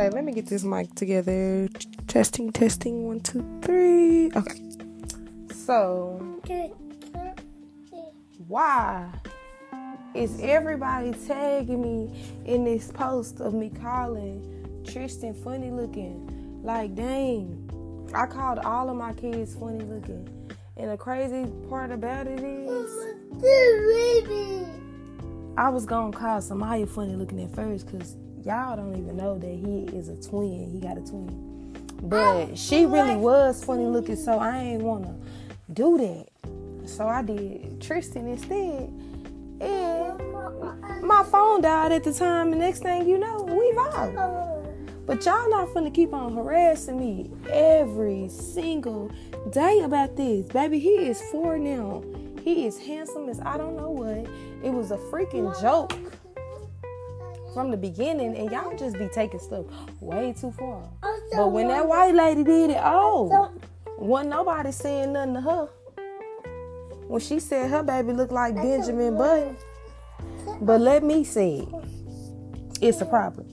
Okay, let me get this mic together. Testing, testing, one, two, three. Okay. So, why is everybody tagging me in this post of me calling Tristan funny looking? Like, dang, I called all of my kids funny looking. And the crazy part about it is, I was gonna call Samaya funny looking at first because y'all don't even know that he is a twin. He got a twin. But oh, she really was funny looking, so I ain't wanna do that. So I did Tristan instead. And my phone died at the time, and next thing you know, we viral. But y'all not finna keep on harassing me every single day about this. Baby, he is four now. He is handsome as I don't know what. It was a freaking joke from the beginning, and y'all just be taking stuff way too far. But when that white lady did it, oh, wasn't nobody saying nothing to her. When she said her baby looked like Benjamin Button, but let me say it, it's a problem.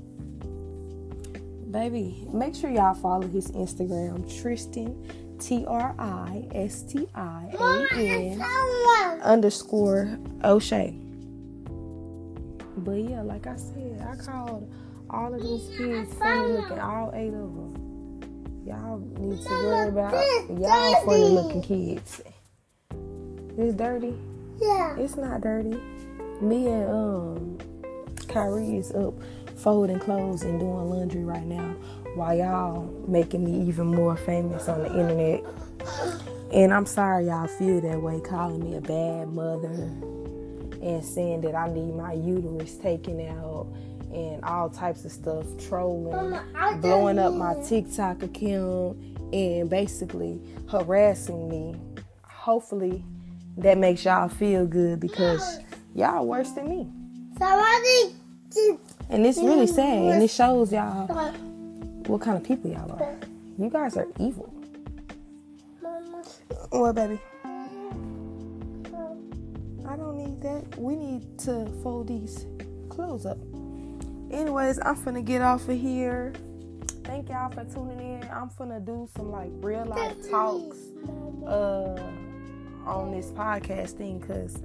Baby, make sure y'all follow his Instagram, Tristan T R I S T I A N underscore O'Shea. But yeah, like I said, I called all of these kids funny looking, all eight of them. Y'all need to worry about y'all funny looking kids. It's dirty. Yeah. It's not dirty. Me and um Kyrie is up folding clothes and doing laundry right now while y'all making me even more famous on the internet. And I'm sorry y'all feel that way, calling me a bad mother and saying that I need my uterus taken out and all types of stuff, trolling, blowing up my TikTok account, and basically harassing me. Hopefully, that makes y'all feel good because y'all worse than me. Somebody And it's really sad, and it shows y'all what kind of people y'all are. You guys are evil. Mama. What, baby? I don't need that. We need to fold these clothes up. Anyways, I'm finna get off of here. Thank y'all for tuning in. I'm finna do some like real life talks uh on this podcast thing because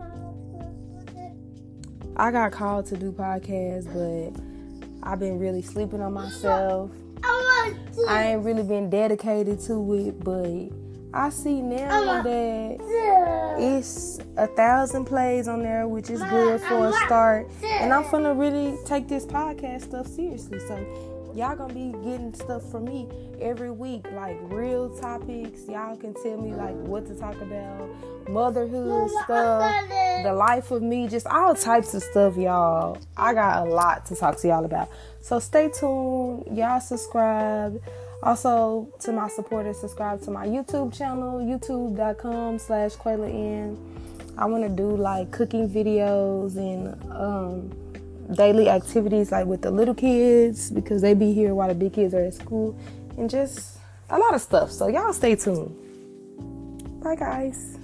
I got called to do podcasts, but I've been really sleeping on myself. I. I ain't really been dedicated to it, but I see now that it's a thousand plays on there, which is good for a start. And I'm gonna really take this podcast stuff seriously. So y'all gonna be getting stuff from me every week, like real topics. Y'all can tell me like what to talk about, motherhood stuff, the life of me, just all types of stuff, y'all. I got a lot to talk to y'all about. So stay tuned. Y'all subscribe. Also, to my supporters, subscribe to my YouTube channel, youtube.com slash N. I want to do like cooking videos and um, daily activities like with the little kids because they be here while the big kids are at school and just a lot of stuff. So y'all stay tuned. Bye guys.